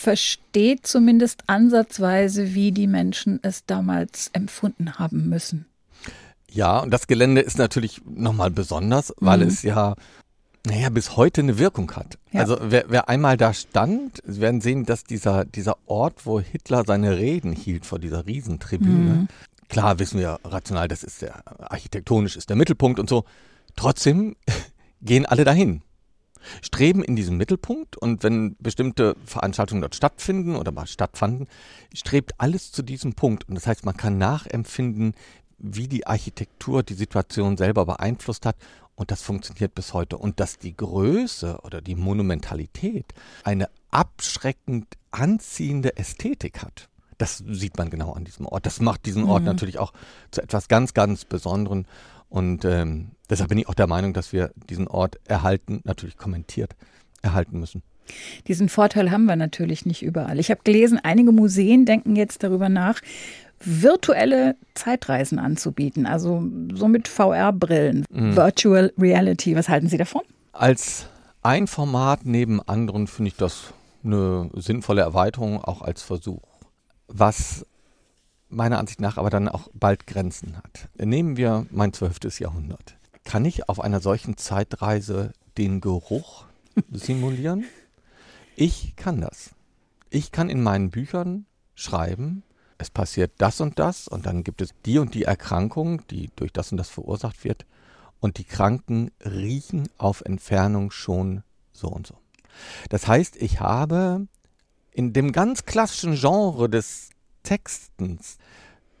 versteht zumindest ansatzweise, wie die Menschen es damals empfunden haben müssen. Ja, und das Gelände ist natürlich nochmal besonders, weil mhm. es ja naja, bis heute eine Wirkung hat. Ja. Also wer, wer einmal da stand, werden sehen, dass dieser, dieser Ort, wo Hitler seine Reden hielt vor dieser Riesentribüne, mhm. klar wissen wir rational, das ist der, architektonisch ist der Mittelpunkt und so. Trotzdem gehen alle dahin streben in diesen Mittelpunkt und wenn bestimmte Veranstaltungen dort stattfinden oder mal stattfanden, strebt alles zu diesem Punkt. Und das heißt, man kann nachempfinden, wie die Architektur die Situation selber beeinflusst hat. Und das funktioniert bis heute. Und dass die Größe oder die Monumentalität eine abschreckend anziehende Ästhetik hat. Das sieht man genau an diesem Ort. Das macht diesen Ort mhm. natürlich auch zu etwas ganz, ganz Besonderem. Und ähm, deshalb bin ich auch der Meinung, dass wir diesen Ort erhalten, natürlich kommentiert, erhalten müssen. Diesen Vorteil haben wir natürlich nicht überall. Ich habe gelesen, einige Museen denken jetzt darüber nach, virtuelle Zeitreisen anzubieten, also so mit VR-Brillen, mhm. Virtual Reality. Was halten Sie davon? Als ein Format neben anderen finde ich das eine sinnvolle Erweiterung, auch als Versuch. was meiner Ansicht nach aber dann auch bald Grenzen hat. Nehmen wir mein zwölftes Jahrhundert. Kann ich auf einer solchen Zeitreise den Geruch simulieren? Ich kann das. Ich kann in meinen Büchern schreiben, es passiert das und das und dann gibt es die und die Erkrankung, die durch das und das verursacht wird und die Kranken riechen auf Entfernung schon so und so. Das heißt, ich habe in dem ganz klassischen Genre des Textens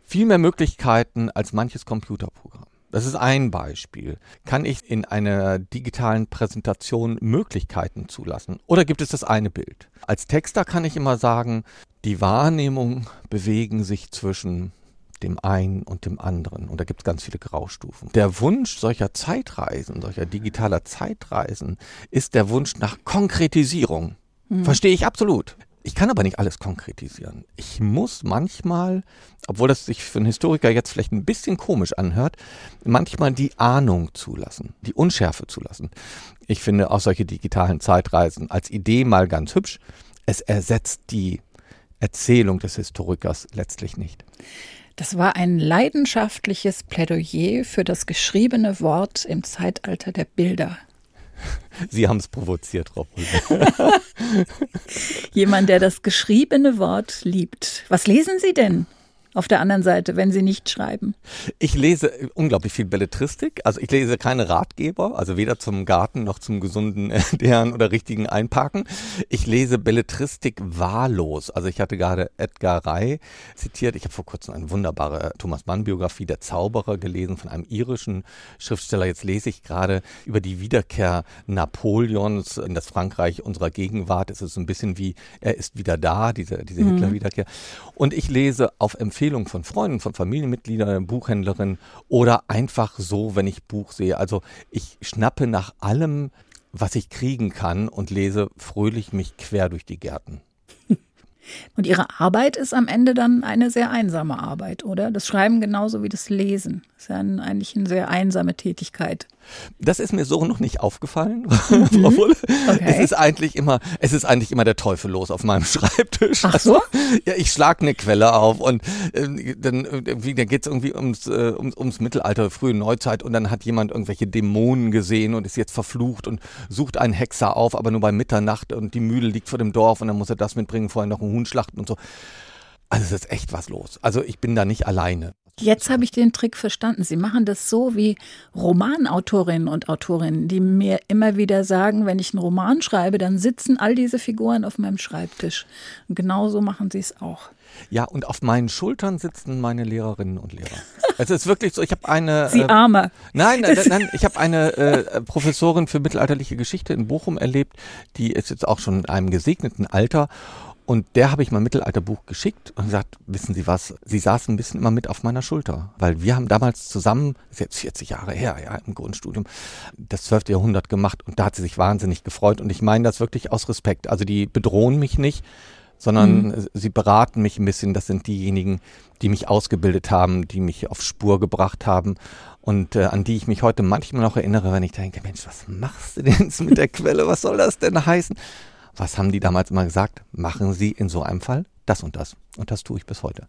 viel mehr Möglichkeiten als manches Computerprogramm. Das ist ein Beispiel. Kann ich in einer digitalen Präsentation Möglichkeiten zulassen? Oder gibt es das eine Bild? Als Texter kann ich immer sagen, die Wahrnehmung bewegen sich zwischen dem einen und dem anderen. Und da gibt es ganz viele Graustufen. Der Wunsch solcher Zeitreisen, solcher digitaler Zeitreisen, ist der Wunsch nach Konkretisierung. Mhm. Verstehe ich absolut. Ich kann aber nicht alles konkretisieren. Ich muss manchmal, obwohl das sich für einen Historiker jetzt vielleicht ein bisschen komisch anhört, manchmal die Ahnung zulassen, die Unschärfe zulassen. Ich finde auch solche digitalen Zeitreisen als Idee mal ganz hübsch. Es ersetzt die Erzählung des Historikers letztlich nicht. Das war ein leidenschaftliches Plädoyer für das geschriebene Wort im Zeitalter der Bilder. Sie haben es provoziert, Frau Jemand, der das geschriebene Wort liebt. Was lesen Sie denn? Auf der anderen Seite, wenn Sie nicht schreiben? Ich lese unglaublich viel Belletristik. Also ich lese keine Ratgeber, also weder zum Garten noch zum gesunden Ernähren oder richtigen Einparken. Ich lese Belletristik wahllos. Also ich hatte gerade Edgar Ray zitiert. Ich habe vor kurzem eine wunderbare Thomas Mann-Biografie, Der Zauberer, gelesen von einem irischen Schriftsteller. Jetzt lese ich gerade über die Wiederkehr Napoleons in das Frankreich unserer Gegenwart. Es ist so ein bisschen wie, er ist wieder da, diese, diese mhm. Hitler-Wiederkehr. Und ich lese auf Empfehlung Empfehlung von Freunden, von Familienmitgliedern, Buchhändlerin oder einfach so, wenn ich Buch sehe. Also ich schnappe nach allem, was ich kriegen kann und lese fröhlich mich quer durch die Gärten. Und Ihre Arbeit ist am Ende dann eine sehr einsame Arbeit, oder? Das Schreiben genauso wie das Lesen. Ist ja eigentlich eine sehr einsame Tätigkeit. Das ist mir so noch nicht aufgefallen, mhm. Frau Fulle. Okay. Es ist eigentlich immer, es ist eigentlich immer der Teufel los auf meinem Schreibtisch. Ach so? Also, ja, ich schlage eine Quelle auf und äh, dann, äh, dann geht es irgendwie ums, äh, ums, ums Mittelalter, frühe Neuzeit und dann hat jemand irgendwelche Dämonen gesehen und ist jetzt verflucht und sucht einen Hexer auf, aber nur bei Mitternacht und die Mühle liegt vor dem Dorf und dann muss er das mitbringen, vorher noch einen Huhn schlachten und so. Also es ist echt was los. Also ich bin da nicht alleine. Jetzt habe ich den Trick verstanden. Sie machen das so wie Romanautorinnen und Autorinnen, die mir immer wieder sagen, wenn ich einen Roman schreibe, dann sitzen all diese Figuren auf meinem Schreibtisch. Und genauso machen Sie es auch. Ja, und auf meinen Schultern sitzen meine Lehrerinnen und Lehrer. Es ist wirklich so, ich habe eine. Sie äh, Arme. Nein, nein, nein ich habe eine äh, Professorin für mittelalterliche Geschichte in Bochum erlebt, die ist jetzt auch schon in einem gesegneten Alter und der habe ich mal Mittelalterbuch geschickt und gesagt, wissen Sie was, Sie saßen ein bisschen immer mit auf meiner Schulter. Weil wir haben damals zusammen, das ist jetzt 40 Jahre her, ja, im Grundstudium, das 12. Jahrhundert gemacht und da hat sie sich wahnsinnig gefreut. Und ich meine das wirklich aus Respekt. Also die bedrohen mich nicht, sondern mhm. sie beraten mich ein bisschen. Das sind diejenigen, die mich ausgebildet haben, die mich auf Spur gebracht haben und äh, an die ich mich heute manchmal noch erinnere, wenn ich denke, Mensch, was machst du denn jetzt mit der Quelle? Was soll das denn heißen? Was haben die damals immer gesagt? Machen Sie in so einem Fall das und das. Und das tue ich bis heute.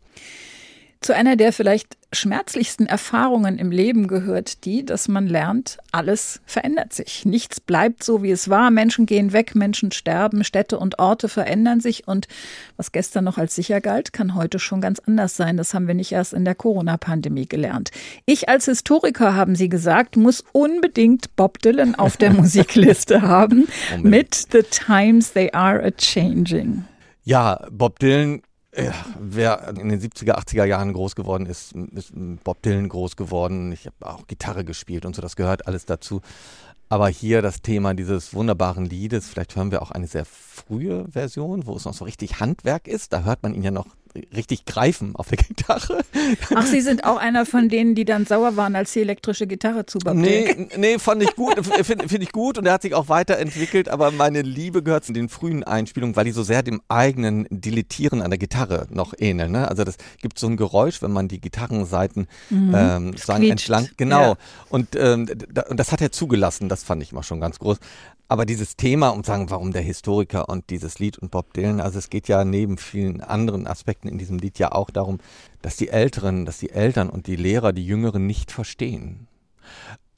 Zu einer der vielleicht schmerzlichsten Erfahrungen im Leben gehört die, dass man lernt, alles verändert sich. Nichts bleibt so, wie es war. Menschen gehen weg, Menschen sterben, Städte und Orte verändern sich. Und was gestern noch als sicher galt, kann heute schon ganz anders sein. Das haben wir nicht erst in der Corona-Pandemie gelernt. Ich als Historiker, haben Sie gesagt, muss unbedingt Bob Dylan auf der Musikliste haben mit The Times They Are a Changing. Ja, Bob Dylan ja, wer in den 70er, 80er Jahren groß geworden ist, ist Bob Dylan groß geworden. Ich habe auch Gitarre gespielt und so, das gehört alles dazu. Aber hier das Thema dieses wunderbaren Liedes, vielleicht hören wir auch eine sehr frühe Version, wo es noch so richtig Handwerk ist. Da hört man ihn ja noch richtig greifen auf der Gitarre. Ach, Sie sind auch einer von denen, die dann sauer waren, als die elektrische Gitarre zu Nee, nee, fand ich gut, finde find ich gut und er hat sich auch weiterentwickelt, aber meine Liebe gehört zu den frühen Einspielungen, weil die so sehr dem eigenen Dilettieren an der Gitarre noch ähneln. Ne? Also das gibt so ein Geräusch, wenn man die Gitarrenseiten mhm. ähm, sagen entlang, genau. Ja. Und, ähm, da, und das hat er zugelassen, das fand ich mal schon ganz groß. Aber dieses Thema, um zu sagen, warum der Historiker und dieses Lied und Bob Dylan, also es geht ja neben vielen anderen Aspekten Zeiten in diesem Lied ja auch darum, dass die Älteren, dass die Eltern und die Lehrer die Jüngeren nicht verstehen.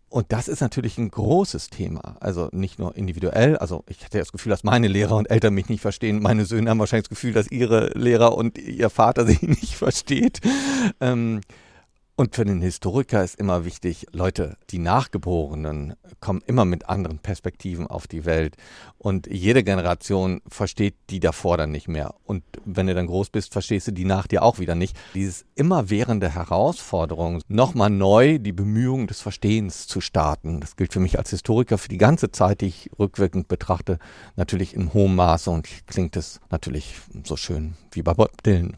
Und das ist natürlich ein großes Thema. Also nicht nur individuell. Also ich hatte das Gefühl, dass meine Lehrer und Eltern mich nicht verstehen. Meine Söhne haben wahrscheinlich das Gefühl, dass ihre Lehrer und ihr Vater sie nicht versteht. Ähm, und für den Historiker ist immer wichtig, Leute, die Nachgeborenen kommen immer mit anderen Perspektiven auf die Welt. Und jede Generation versteht die davor dann nicht mehr. Und wenn du dann groß bist, verstehst du die nach dir auch wieder nicht. Dieses immerwährende Herausforderung, nochmal neu die Bemühungen des Verstehens zu starten, das gilt für mich als Historiker für die ganze Zeit, die ich rückwirkend betrachte, natürlich in hohem Maße. Und klingt es natürlich so schön wie bei Bob Dylan.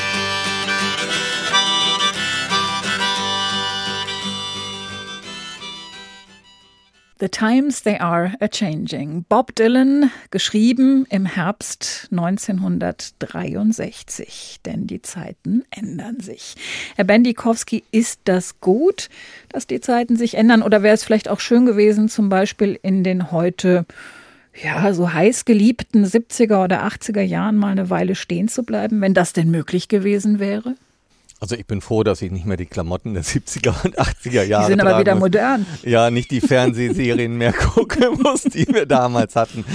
The Times They Are a Changing. Bob Dylan, geschrieben im Herbst 1963. Denn die Zeiten ändern sich. Herr Bendikowski, ist das gut, dass die Zeiten sich ändern? Oder wäre es vielleicht auch schön gewesen, zum Beispiel in den heute ja, so heiß geliebten 70er oder 80er Jahren mal eine Weile stehen zu bleiben, wenn das denn möglich gewesen wäre? Also ich bin froh, dass ich nicht mehr die Klamotten der 70er und 80er Jahre Die sind aber wieder muss. modern. Ja, nicht die Fernsehserien mehr gucken muss, die wir damals hatten.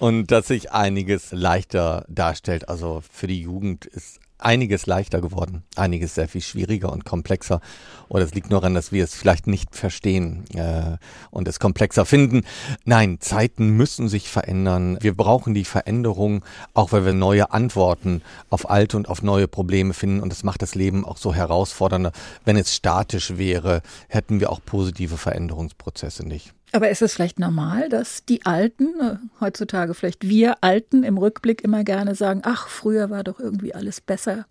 Und dass sich einiges leichter darstellt. Also für die Jugend ist einiges leichter geworden, einiges sehr viel schwieriger und komplexer. Oder es liegt nur daran, dass wir es vielleicht nicht verstehen äh, und es komplexer finden. Nein, Zeiten müssen sich verändern. Wir brauchen die Veränderung, auch weil wir neue Antworten auf alte und auf neue Probleme finden. Und das macht das Leben auch so herausfordernder. Wenn es statisch wäre, hätten wir auch positive Veränderungsprozesse nicht. Aber ist es vielleicht normal, dass die Alten, äh, heutzutage vielleicht wir Alten im Rückblick immer gerne sagen, ach, früher war doch irgendwie alles besser?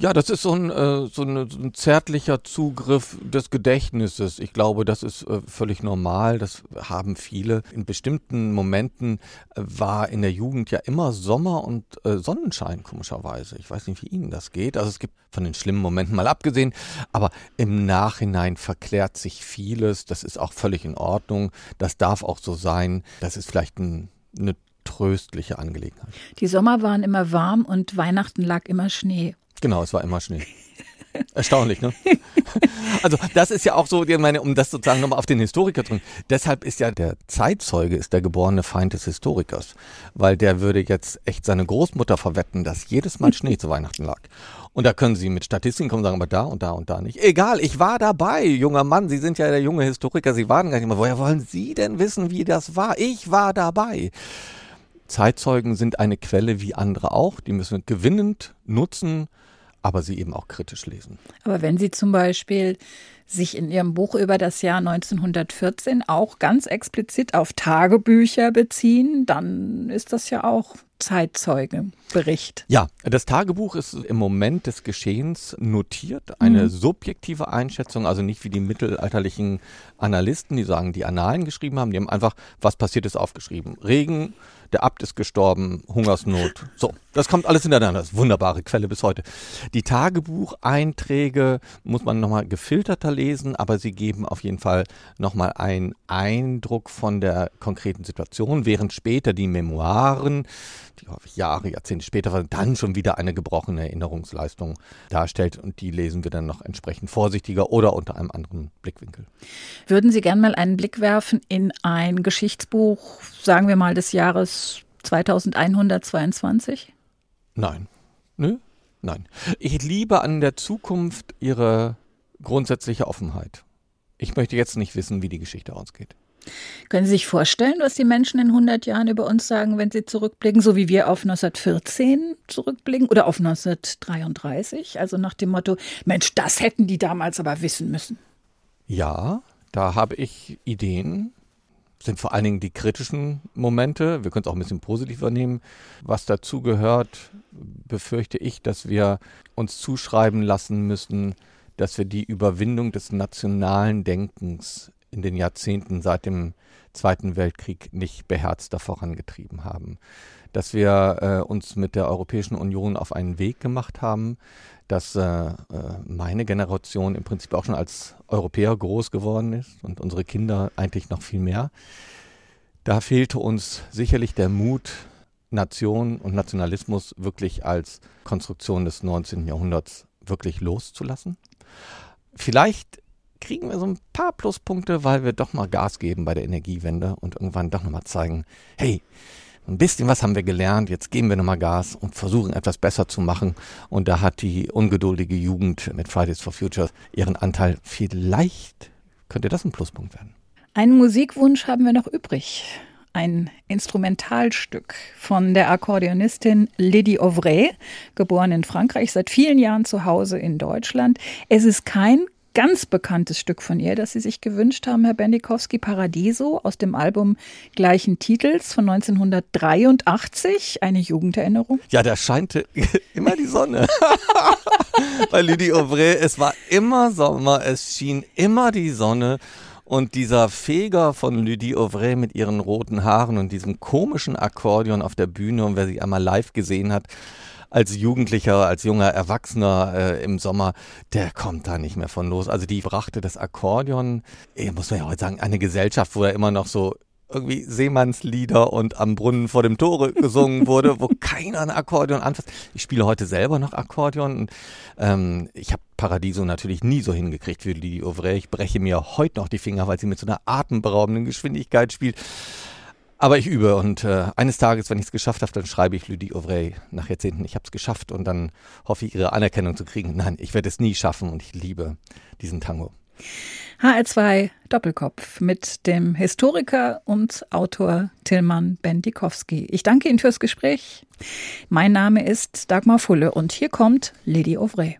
Ja, das ist so ein, äh, so, eine, so, ein zärtlicher Zugriff des Gedächtnisses. Ich glaube, das ist äh, völlig normal. Das haben viele. In bestimmten Momenten äh, war in der Jugend ja immer Sommer und Sonnenschein, komischerweise. Ich weiß nicht, wie Ihnen das geht. Also es gibt von den schlimmen Momenten mal abgesehen, aber im Nachhinein verklärt sich vieles. Das ist auch völlig in Ordnung. Das darf auch so sein. Das ist vielleicht ein, eine tröstliche Angelegenheit. Die Sommer waren immer warm und Weihnachten lag immer Schnee. Genau, es war immer Schnee. Erstaunlich, ne? Also das ist ja auch so, ich meine, um das sozusagen nochmal auf den Historiker zu bringen. Deshalb ist ja der Zeitzeuge ist der geborene Feind des Historikers, weil der würde jetzt echt seine Großmutter verwetten, dass jedes Mal Schnee zu Weihnachten lag. Und da können Sie mit Statistiken kommen und sagen, aber da und da und da nicht. Egal, ich war dabei, junger Mann. Sie sind ja der junge Historiker. Sie waren gar nicht mehr. Woher wollen Sie denn wissen, wie das war? Ich war dabei. Zeitzeugen sind eine Quelle wie andere auch. Die müssen wir gewinnend nutzen aber sie eben auch kritisch lesen. Aber wenn Sie zum Beispiel sich in Ihrem Buch über das Jahr 1914 auch ganz explizit auf Tagebücher beziehen, dann ist das ja auch Zeitzeugebericht. Ja, das Tagebuch ist im Moment des Geschehens notiert, eine mhm. subjektive Einschätzung, also nicht wie die mittelalterlichen Analysten, die sagen, die Annalen geschrieben haben, die haben einfach, was passiert ist, aufgeschrieben. Regen, der Abt ist gestorben, Hungersnot. So, das kommt alles hintereinander. Das ist wunderbare Quelle bis heute. Die Tagebucheinträge muss man nochmal gefilterter lesen, aber sie geben auf jeden Fall nochmal einen Eindruck von der konkreten Situation, während später die Memoiren, die Jahre, Jahrzehnte später dann schon wieder eine gebrochene Erinnerungsleistung darstellt und die lesen wir dann noch entsprechend vorsichtiger oder unter einem anderen Blickwinkel. Würden Sie gern mal einen Blick werfen in ein Geschichtsbuch, sagen wir mal des Jahres 2122? Nein. Nö? Nein. Ich liebe an der Zukunft ihre grundsätzliche Offenheit. Ich möchte jetzt nicht wissen, wie die Geschichte ausgeht. Können Sie sich vorstellen, was die Menschen in 100 Jahren über uns sagen, wenn sie zurückblicken, so wie wir auf 1914 zurückblicken oder auf 1933? Also nach dem Motto, Mensch, das hätten die damals aber wissen müssen. Ja, da habe ich Ideen. Sind vor allen Dingen die kritischen Momente. Wir können es auch ein bisschen positiver nehmen. Was dazu gehört, befürchte ich, dass wir uns zuschreiben lassen müssen, dass wir die Überwindung des nationalen Denkens in den Jahrzehnten seit dem Zweiten Weltkrieg nicht beherzter vorangetrieben haben. Dass wir äh, uns mit der Europäischen Union auf einen Weg gemacht haben, dass äh, äh, meine Generation im Prinzip auch schon als Europäer groß geworden ist und unsere Kinder eigentlich noch viel mehr. Da fehlte uns sicherlich der Mut, Nation und Nationalismus wirklich als Konstruktion des 19. Jahrhunderts wirklich loszulassen. Vielleicht kriegen wir so ein paar Pluspunkte, weil wir doch mal Gas geben bei der Energiewende und irgendwann doch nochmal zeigen, hey, ein bisschen was haben wir gelernt, jetzt geben wir nochmal Gas und versuchen etwas besser zu machen. Und da hat die ungeduldige Jugend mit Fridays for Future ihren Anteil. Vielleicht könnte das ein Pluspunkt werden. Einen Musikwunsch haben wir noch übrig. Ein Instrumentalstück von der Akkordeonistin Lydie Ovray, geboren in Frankreich, seit vielen Jahren zu Hause in Deutschland. Es ist kein ganz bekanntes Stück von ihr, das Sie sich gewünscht haben, Herr Bendikowski, Paradiso aus dem Album gleichen Titels von 1983, eine Jugenderinnerung. Ja, da scheint immer die Sonne. Bei Lydie Auvray, es war immer Sommer, es schien immer die Sonne. Und dieser Feger von Lydie Auvray mit ihren roten Haaren und diesem komischen Akkordeon auf der Bühne, und wer sie einmal live gesehen hat, als Jugendlicher, als junger Erwachsener äh, im Sommer, der kommt da nicht mehr von los. Also die brachte das Akkordeon, eh, muss man ja heute sagen, eine Gesellschaft, wo er immer noch so irgendwie Seemannslieder und am Brunnen vor dem Tore gesungen wurde, wo keiner ein Akkordeon anfasst. Ich spiele heute selber noch Akkordeon und ähm, ich habe Paradiso natürlich nie so hingekriegt wie Lydie Auvray. Ich breche mir heute noch die Finger, weil sie mit so einer atemberaubenden Geschwindigkeit spielt. Aber ich übe und äh, eines Tages, wenn ich es geschafft habe, dann schreibe ich Lydie Auvray nach Jahrzehnten, ich habe es geschafft und dann hoffe ich, ihre Anerkennung zu kriegen. Nein, ich werde es nie schaffen und ich liebe diesen Tango. HR2 Doppelkopf mit dem Historiker und Autor Tilman Bendikowski. Ich danke Ihnen fürs Gespräch. Mein Name ist Dagmar Fulle und hier kommt Lady Auvray.